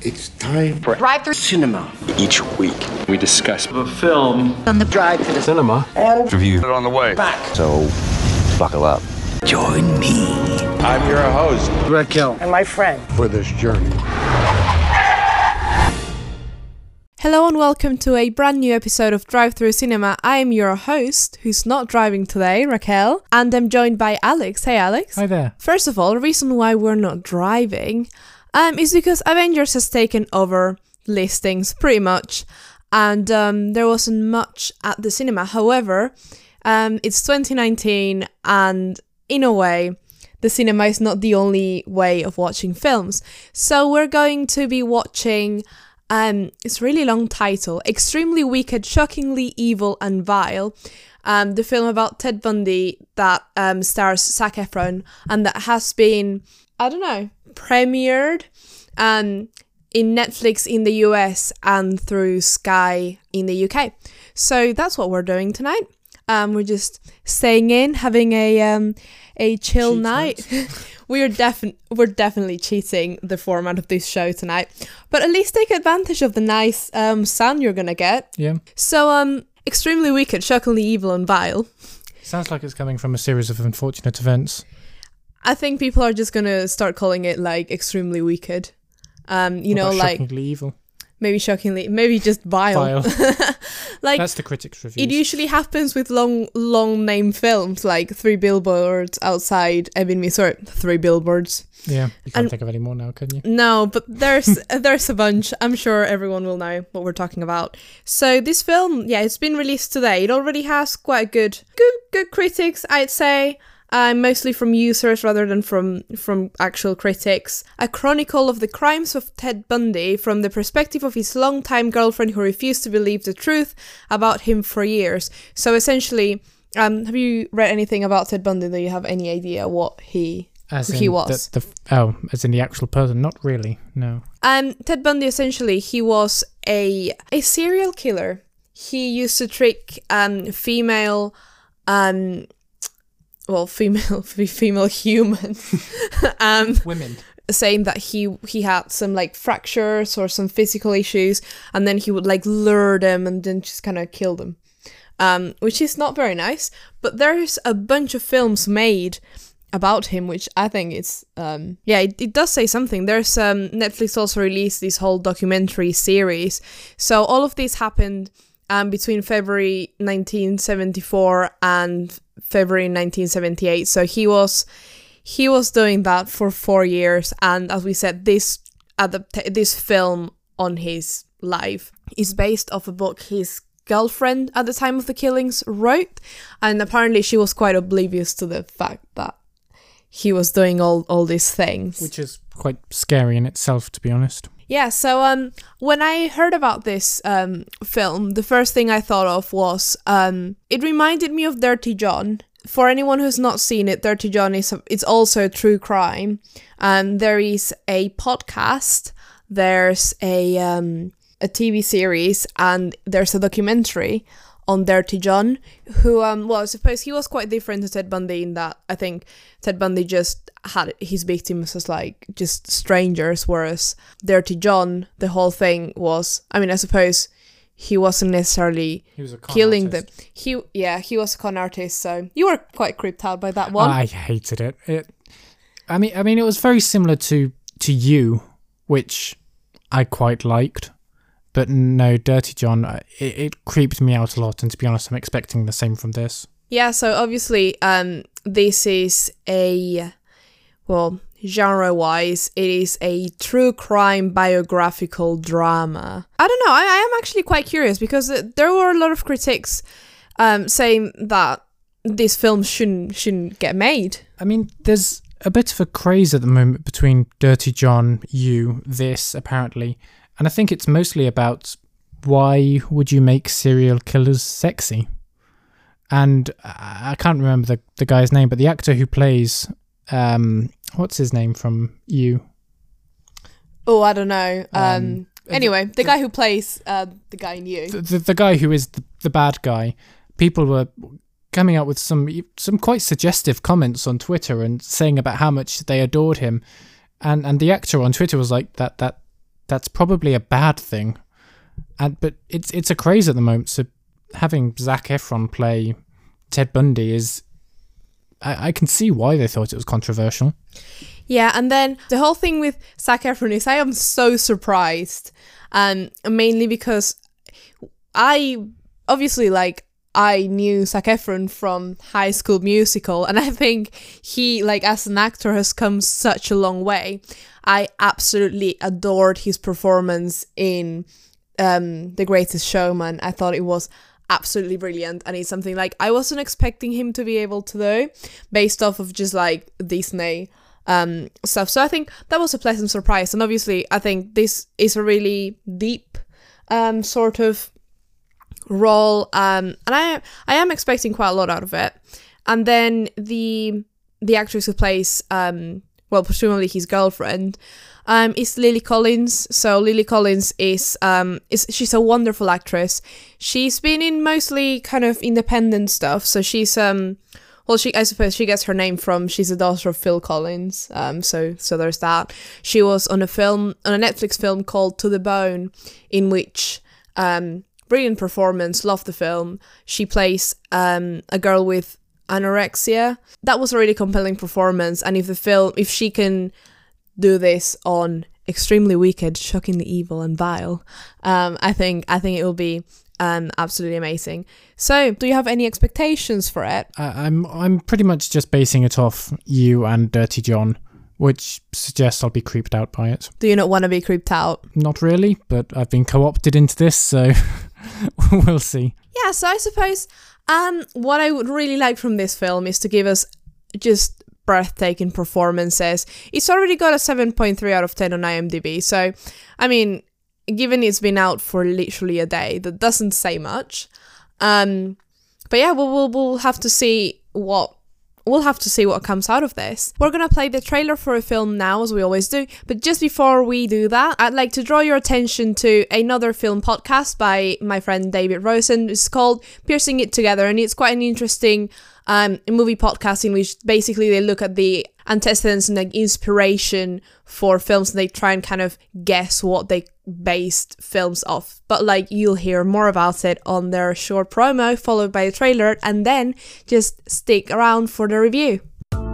It's time for Drive through cinema. Each week, we discuss the film on the drive to the cinema and review it on the way back. So, buckle up. Join me. I'm your host, Raquel, and my friend for this journey. Hello and welcome to a brand new episode of Drive Through Cinema. I am your host, who's not driving today, Raquel, and I'm joined by Alex. Hey, Alex. Hi there. First of all, the reason why we're not driving um, is because Avengers has taken over listings pretty much, and um, there wasn't much at the cinema. However, um, it's 2019, and in a way, the cinema is not the only way of watching films. So we're going to be watching. Um, it's a really long title. Extremely wicked, shockingly evil and vile. Um, the film about Ted Bundy that um, stars Zac Efron and that has been, I don't know, premiered um, in Netflix in the US and through Sky in the UK. So that's what we're doing tonight. Um, we're just staying in, having a um, a chill Cheat night. we're definitely we're definitely cheating the format of this show tonight, but at least take advantage of the nice um, sound you're gonna get. Yeah. So um, extremely wicked, shockingly evil, and vile. Sounds like it's coming from a series of unfortunate events. I think people are just gonna start calling it like extremely wicked. Um, you What know, like shockingly evil. maybe shockingly, maybe just vile. Vile. like That's the critics' reviews. it usually happens with long, long name films, like Three Billboards Outside Ebbing, Missouri. Three billboards. yeah, you can't and- think of any more now, can you? No, but there's there's a bunch. I'm sure everyone will know what we're talking about. So this film, yeah, it's been released today. It already has quite a good, good, good critics, I'd say. Uh, mostly from users rather than from from actual critics. A chronicle of the crimes of Ted Bundy from the perspective of his longtime girlfriend who refused to believe the truth about him for years. So essentially, um, have you read anything about Ted Bundy? Do you have any idea what he As he was? The, the, oh, as in the actual person? Not really. No. Um, Ted Bundy essentially he was a a serial killer. He used to trick um female um well female female humans um Women. saying that he he had some like fractures or some physical issues and then he would like lure them and then just kind of kill them. Um which is not very nice but there's a bunch of films made about him which i think it's um yeah it, it does say something. There's um netflix also released this whole documentary series. So all of this happened um between february 1974 and february 1978 so he was he was doing that for four years. And as we said this adapt- this film on his life is based off a book his girlfriend at the time of the killings wrote. And apparently she was quite oblivious to the fact that he was doing all all these things. Which is quite scary in itself, to be honest. Yeah, so um when I heard about this um film, the first thing I thought of was um it reminded me of Dirty John. For anyone who's not seen it, Dirty John is a, it's also a true crime. Um there is a podcast, there's a um a TV series and there's a documentary on Dirty John, who um well I suppose he was quite different to Ted Bundy in that I think Ted Bundy just had his victims as like just strangers, whereas Dirty John, the whole thing was I mean I suppose he wasn't necessarily He was killing artist. them. He yeah, he was a con artist, so you were quite creeped out by that one. I hated it. It. I mean, I mean, it was very similar to to you, which I quite liked. But no, Dirty John, uh, it, it creeped me out a lot. And to be honest, I'm expecting the same from this. Yeah, so obviously, um, this is a well, genre-wise, it is a true crime biographical drama. I don't know. I, I am actually quite curious because uh, there were a lot of critics um, saying that this film shouldn't shouldn't get made. I mean, there's a bit of a craze at the moment between Dirty John, you, this, apparently. And I think it's mostly about why would you make serial killers sexy? And I can't remember the, the guy's name, but the actor who plays, um, what's his name from you? Oh, I don't know. Um, Um, anyway, the guy who plays uh, the guy in you. The, the, the guy who is the, the bad guy. People were coming up with some some quite suggestive comments on Twitter and saying about how much they adored him, and and the actor on Twitter was like that that that's probably a bad thing. And but it's it's a craze at the moment. So having Zac Efron play Ted Bundy is, I, I can see why they thought it was controversial. Yeah, and then the whole thing with Zac Efron is I am so surprised, um, mainly because I obviously like I knew Zac Efron from High School Musical, and I think he, like, as an actor, has come such a long way. I absolutely adored his performance in um, The Greatest Showman. I thought it was absolutely brilliant, and it's something like I wasn't expecting him to be able to do, based off of just like Disney um, stuff. So I think that was a pleasant surprise, and obviously, I think this is a really deep um, sort of role um and i i am expecting quite a lot out of it. And then the the actress who plays um well presumably his girlfriend um is lily collins. So lily collins is um is she's a wonderful actress. She's been in mostly kind of independent stuff. So she's um well she i suppose she gets her name from she's the daughter of phil collins. Um so so there's that. She was on a film on a netflix film called to the bone in which um brilliant performance love the film. She plays um, a girl with anorexia. That was a really compelling performance and if the film if she can do this on extremely wicked shockingly evil and vile um, i think i think it will be um, absolutely amazing. So do you have any expectations for it? I, I'm I'm pretty much just basing it off you and Dirty John, which suggests I'll be creeped out by it. do you not want to be creeped out? Not really, but I've been co-opted into this, so we'll see. yeah so i suppose um what i would really like from this film is to give us just breathtaking performances it's already got a 7.3 out of 10 on imdb so i mean given it's been out for literally a day that doesn't say much um but yeah we'll, we'll, we'll have to see what we'll have to see what comes out of this. We're gonna play the trailer for a film now, as we always do, but just before we do that, I'd like to draw your attention to another film podcast by my friend David Rosen. It's called Piecing It Together, and it's quite an interesting um, movie podcast in which basically they look at the antecedents and like inspiration for films and they try and kind of guess what they based films off. But like you'll hear more about it on their short promo followed by a trailer and then just stick around for the review.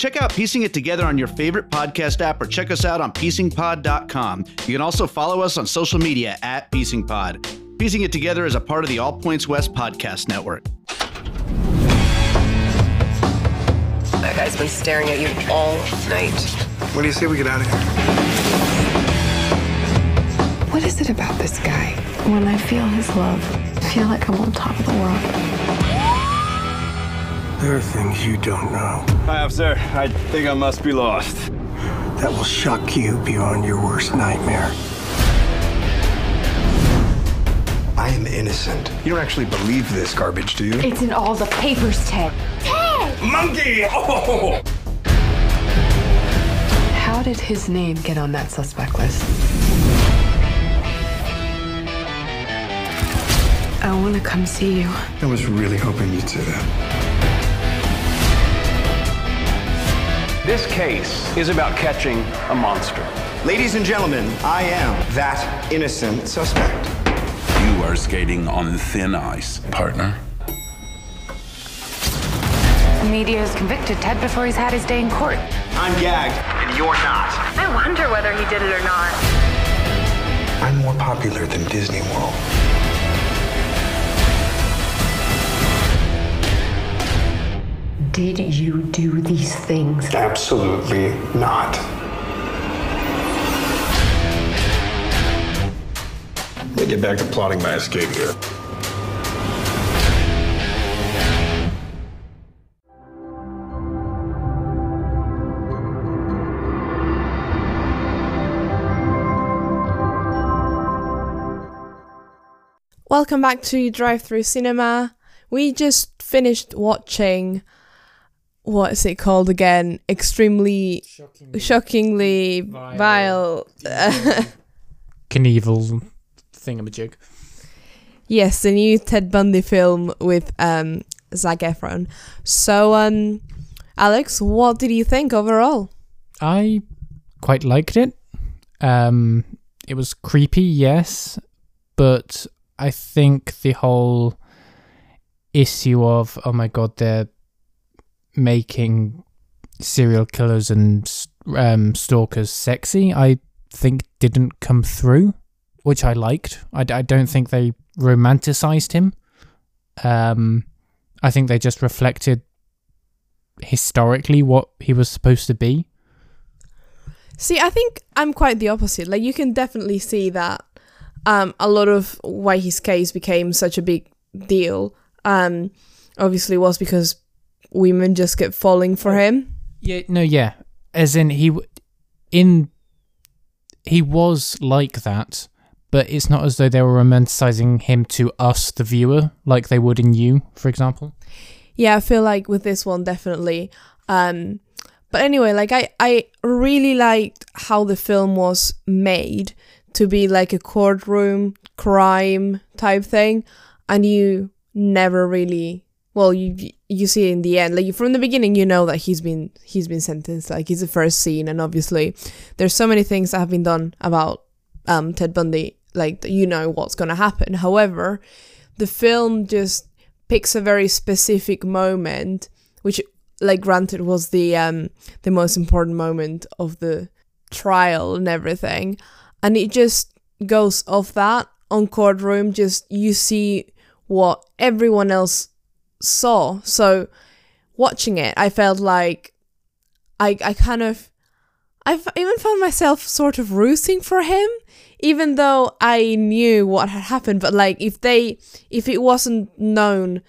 Check out Piecing It Together on your favorite podcast app or check us out on piecingpod.com. You can also follow us on social media at piecingpod. Piecing It Together is a part of the All Points West podcast network. That guy's been staring at you all night. What do you say we get out of here? What is it about this guy? When I feel his love, I feel like I'm on top of the world. There are things you don't know Hi, officer. I think I must be lost. that will shock you beyond your worst nightmare. I am innocent. You don't actually believe this garbage, do you? It's in all the papers, Ted. Ted! Monkey! Oh! How did his name get on that suspect list? I want to come see you. I was really hoping you'd say that. This case is about catching a monster. Ladies and gentlemen, I am that innocent suspect. You are skating on thin ice, partner. The media has convicted Ted before he's had his day in court. I'm gagged, and you're not. I wonder whether he did it or not. I'm more popular than Disney World. Did you do these things? Absolutely not. Let me get back to plotting my escape here. Welcome back to Drive Through Cinema. We just finished watching what is it called again? Extremely shockingly, shockingly vile, vile Knievel thingamajig. Yes, the new Ted Bundy film with um, Zac Efron. So, um, Alex, what did you think overall? I quite liked it. Um, it was creepy, yes, but I think the whole issue of oh my god, they're making serial killers and um, stalkers sexy. I think didn't come through, which I liked. I, I don't think they romanticized him. Um, I think they just reflected historically what he was supposed to be. See, I think I'm quite the opposite. Like, you can definitely see that um, a lot of why his case became such a big deal um, obviously was because women just kept falling for him. Yeah, no, yeah. As in, he in he was like that, but it's not as though they were romanticizing him to us, the viewer, like they would in you, for example. Yeah, I feel like with this one, definitely. Um, but anyway, like I, I really liked how the film was made to be like a courtroom crime type thing, and you never really well you you see in the end like from the beginning you know that he's been he's been sentenced. Like he's the first scene and obviously there's so many things that have been done about um Ted Bundy like you know what's going to happen. However the film just picks a very specific moment which like granted was the um the most important moment of the trial and everything and it just goes off that on courtroom. Just you see what everyone else saw. So watching it, I felt like I I kind of I've even found myself sort of rooting for him, even though I knew what had happened. But like if they if it wasn't known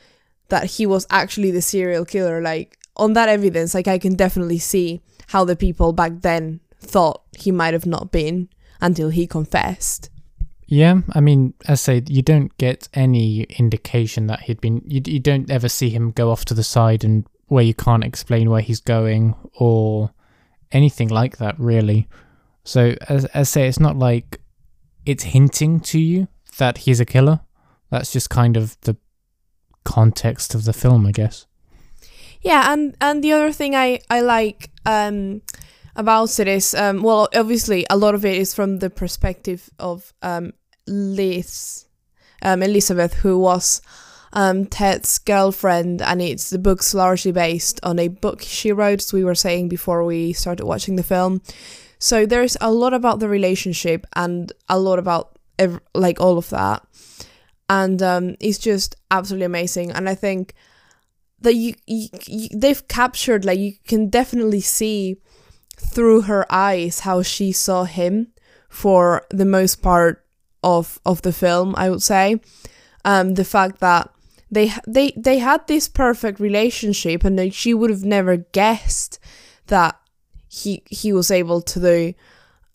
that he was actually the serial killer, like on that evidence, like I can definitely see how the people back then thought he might have not been until he confessed. Yeah, I mean, as I say, you don't get any indication that he'd been. You, you don't ever see him go off to the side and where you can't explain where he's going or anything like that, really. So, as, as I say, it's not like it's hinting to you that he's a killer. That's just kind of the context of the film, I guess. Yeah, and and the other thing I I like um about it is um well obviously a lot of it is from the perspective of um Liz, um, Elizabeth, who was um, Ted's girlfriend, and it's the book's largely based on a book she wrote, as we were saying before we started watching the film. So there's a lot about the relationship and a lot about ev- like all of that, and um, it's just absolutely amazing. And I think that you, you, you they've captured like you can definitely see through her eyes how she saw him for the most part of of the film, I would say. Um, the fact that they they they had this perfect relationship, and like, she would have never guessed that he he was able to do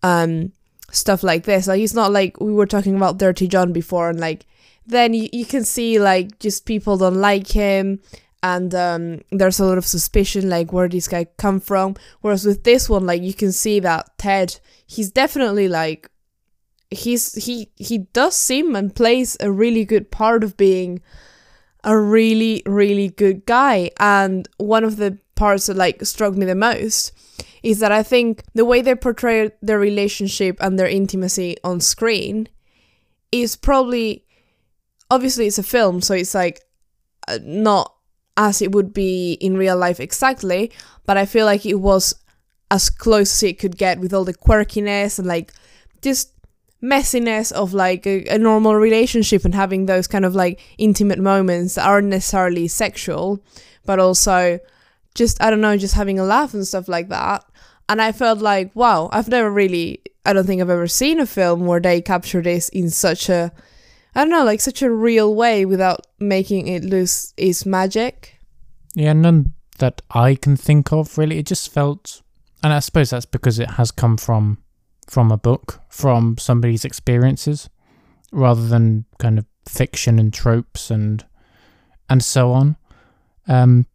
um stuff like this. Like it's not like we were talking about Dirty John before, and like then you, you can see like just people don't like him and um, there's a lot of suspicion like where this guy come from whereas with this one like you can see that ted he's definitely like he's he he does seem and plays a really good part of being a really really good guy. And one of the parts that like struck me the most is that I think the way they portray their relationship and their intimacy on screen is probably obviously it's a film so it's like uh, not as it would be in real life exactly but I feel like it was as close as it could get with all the quirkiness and like just messiness of like a, a, normal relationship and having those kind of like intimate moments that aren't necessarily sexual, but also just, I don't know, just having a laugh and stuff like that. And I felt like, wow, I've never really, I don't think I've ever seen a film where they capture this in such a, I don't know, like such a real way without making it lose its magic. Yeah, none that I can think of really. It just felt, and I suppose that's because it has come from from a book, from somebody's experiences, rather than kind of fiction and tropes and and so on. Um,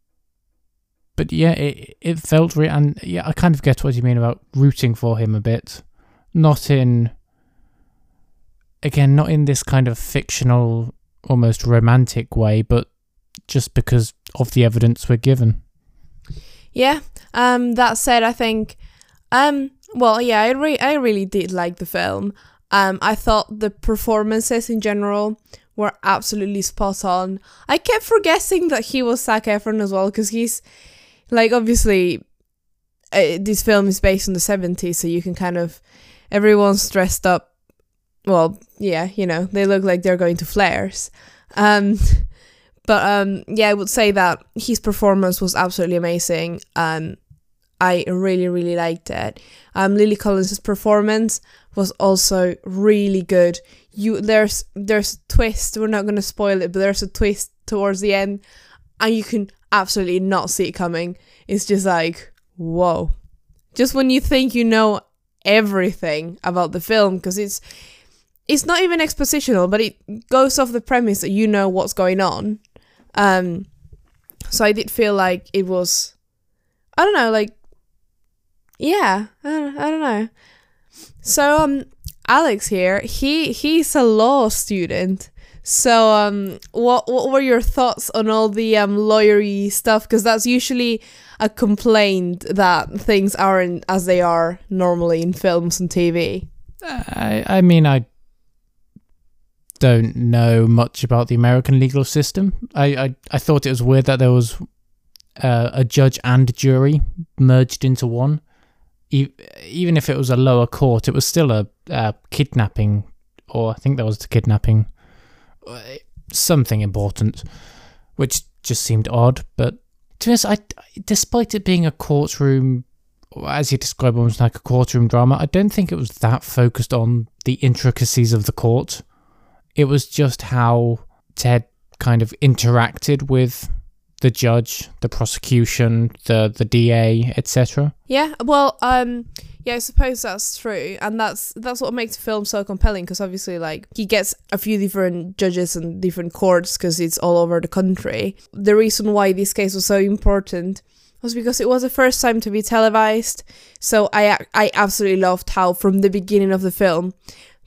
but yeah, it it felt real, and yeah, I kind of get what you mean about rooting for him a bit, not in again, not in this kind of fictional, almost romantic way, but just because of the evidence we're given. Yeah. Um. That said, I think, um. Well, yeah, I re- I really did like the film. Um. I thought the performances in general were absolutely spot on. I kept forgetting that he was Zac Efron as well because he's like obviously uh, this film is based on the 70s so you can kind of everyone's dressed up well yeah you know they look like they're going to flares um but um yeah i would say that his performance was absolutely amazing um i really really liked it. Um lily Collins' performance was also really good. You there's there's a twist we're not going to spoil it but there's a twist towards the end and you can absolutely not see it coming. It's just like whoa. Just when you think you know everything about the film because it's it's not even expositional but it goes off the premise that you know what's going on. Um so i did feel like it was i don't know like yeah i don't, I don't know so um alex here he he's a law student so um what what were your thoughts on all the um lawyery stuff because that's usually a complaint that things aren't as they are normally in films and TV. I I mean I don't know much about the American legal system. I I, I thought it was weird that there was uh, a judge and jury merged into one. Even if it was a lower court, it was still a, a kidnapping, or I think that was the kidnapping, uh, something important, which just seemed odd. But to be honest, I, despite it being a courtroom, as you describe, almost like a courtroom drama, I don't think it was that focused on the intricacies of the court. It was just how Ted kind of interacted with the judge, the prosecution, the the DA, etc. Yeah, well, um, yeah, I suppose that's true, and that's that's what makes the film so compelling. Because obviously, like he gets a few different judges and different courts because it's all over the country. The reason why this case was so important was because it was the first time to be televised. So I I absolutely loved how from the beginning of the film,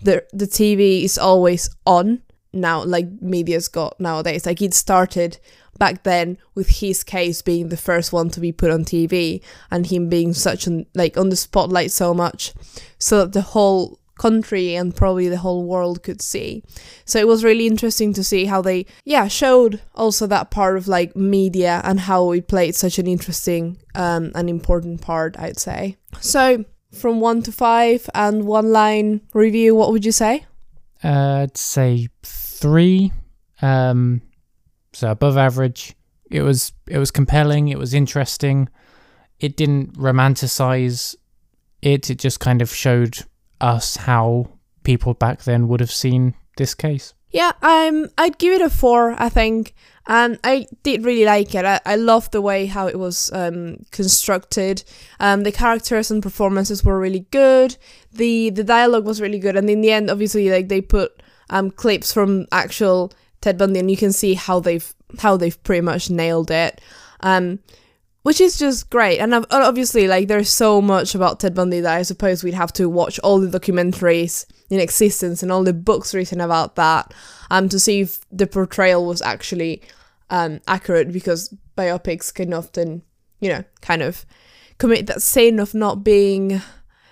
the the TV is always on now, like media's got nowadays. Like it started back then with his case being the first one to be put on TV and him being such an like on the spotlight so much so that the whole country and probably the whole world could see. So it was really interesting to see how they yeah showed also that part of like media and how it played such an interesting um and important part I'd say. So from 1 to 5 and one line review what would you say? Uh, I'd say 3 um so above average. It was it was compelling. It was interesting. It didn't romanticize it. It just kind of showed us how people back then would have seen this case. Yeah, um, I'd give it a four. I think, and I did really like it. I, I loved the way how it was um, constructed. Um, the characters and performances were really good. the The dialogue was really good, and in the end, obviously, like they put um clips from actual Ted Bundy, and you can see how they've how they've pretty much nailed it. Um, which is just great. And obviously, like, there's so much about Ted Bundy that I suppose we'd have to watch all the documentaries in existence and all the books written about that um, to see if the portrayal was actually um, accurate because biopics can often, you know, kind of commit that sin of not being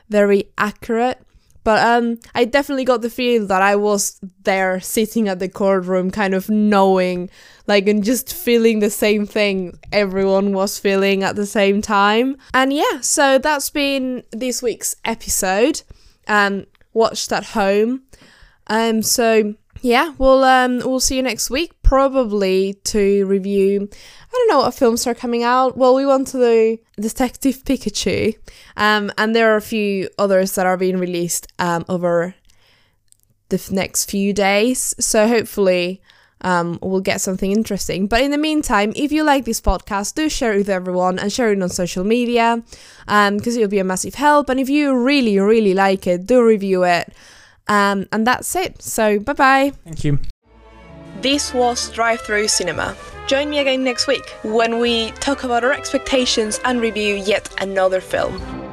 very accurate. But um, I definitely got the feel that I was there sitting at the courtroom, kind of knowing, like, and just feeling the same thing everyone was feeling at the same time. And yeah, so that's been this week's episode. Um, watched at home. Um, so yeah, we'll um we'll see you next week, probably to review. I don't know what films are coming out. Well, we want to do Detective Pikachu, um, and there are a few others that are being released um over the f- next few days. So hopefully. Um, we'll get something interesting. But in the meantime, if you like this podcast, do share it with everyone and share it on social media because um, it'll be a massive help. And if you really, really like it, do review it. Um, and that's it. So bye bye. Thank you. This was Drive Through Cinema. Join me again next week when we talk about our expectations and review yet another film.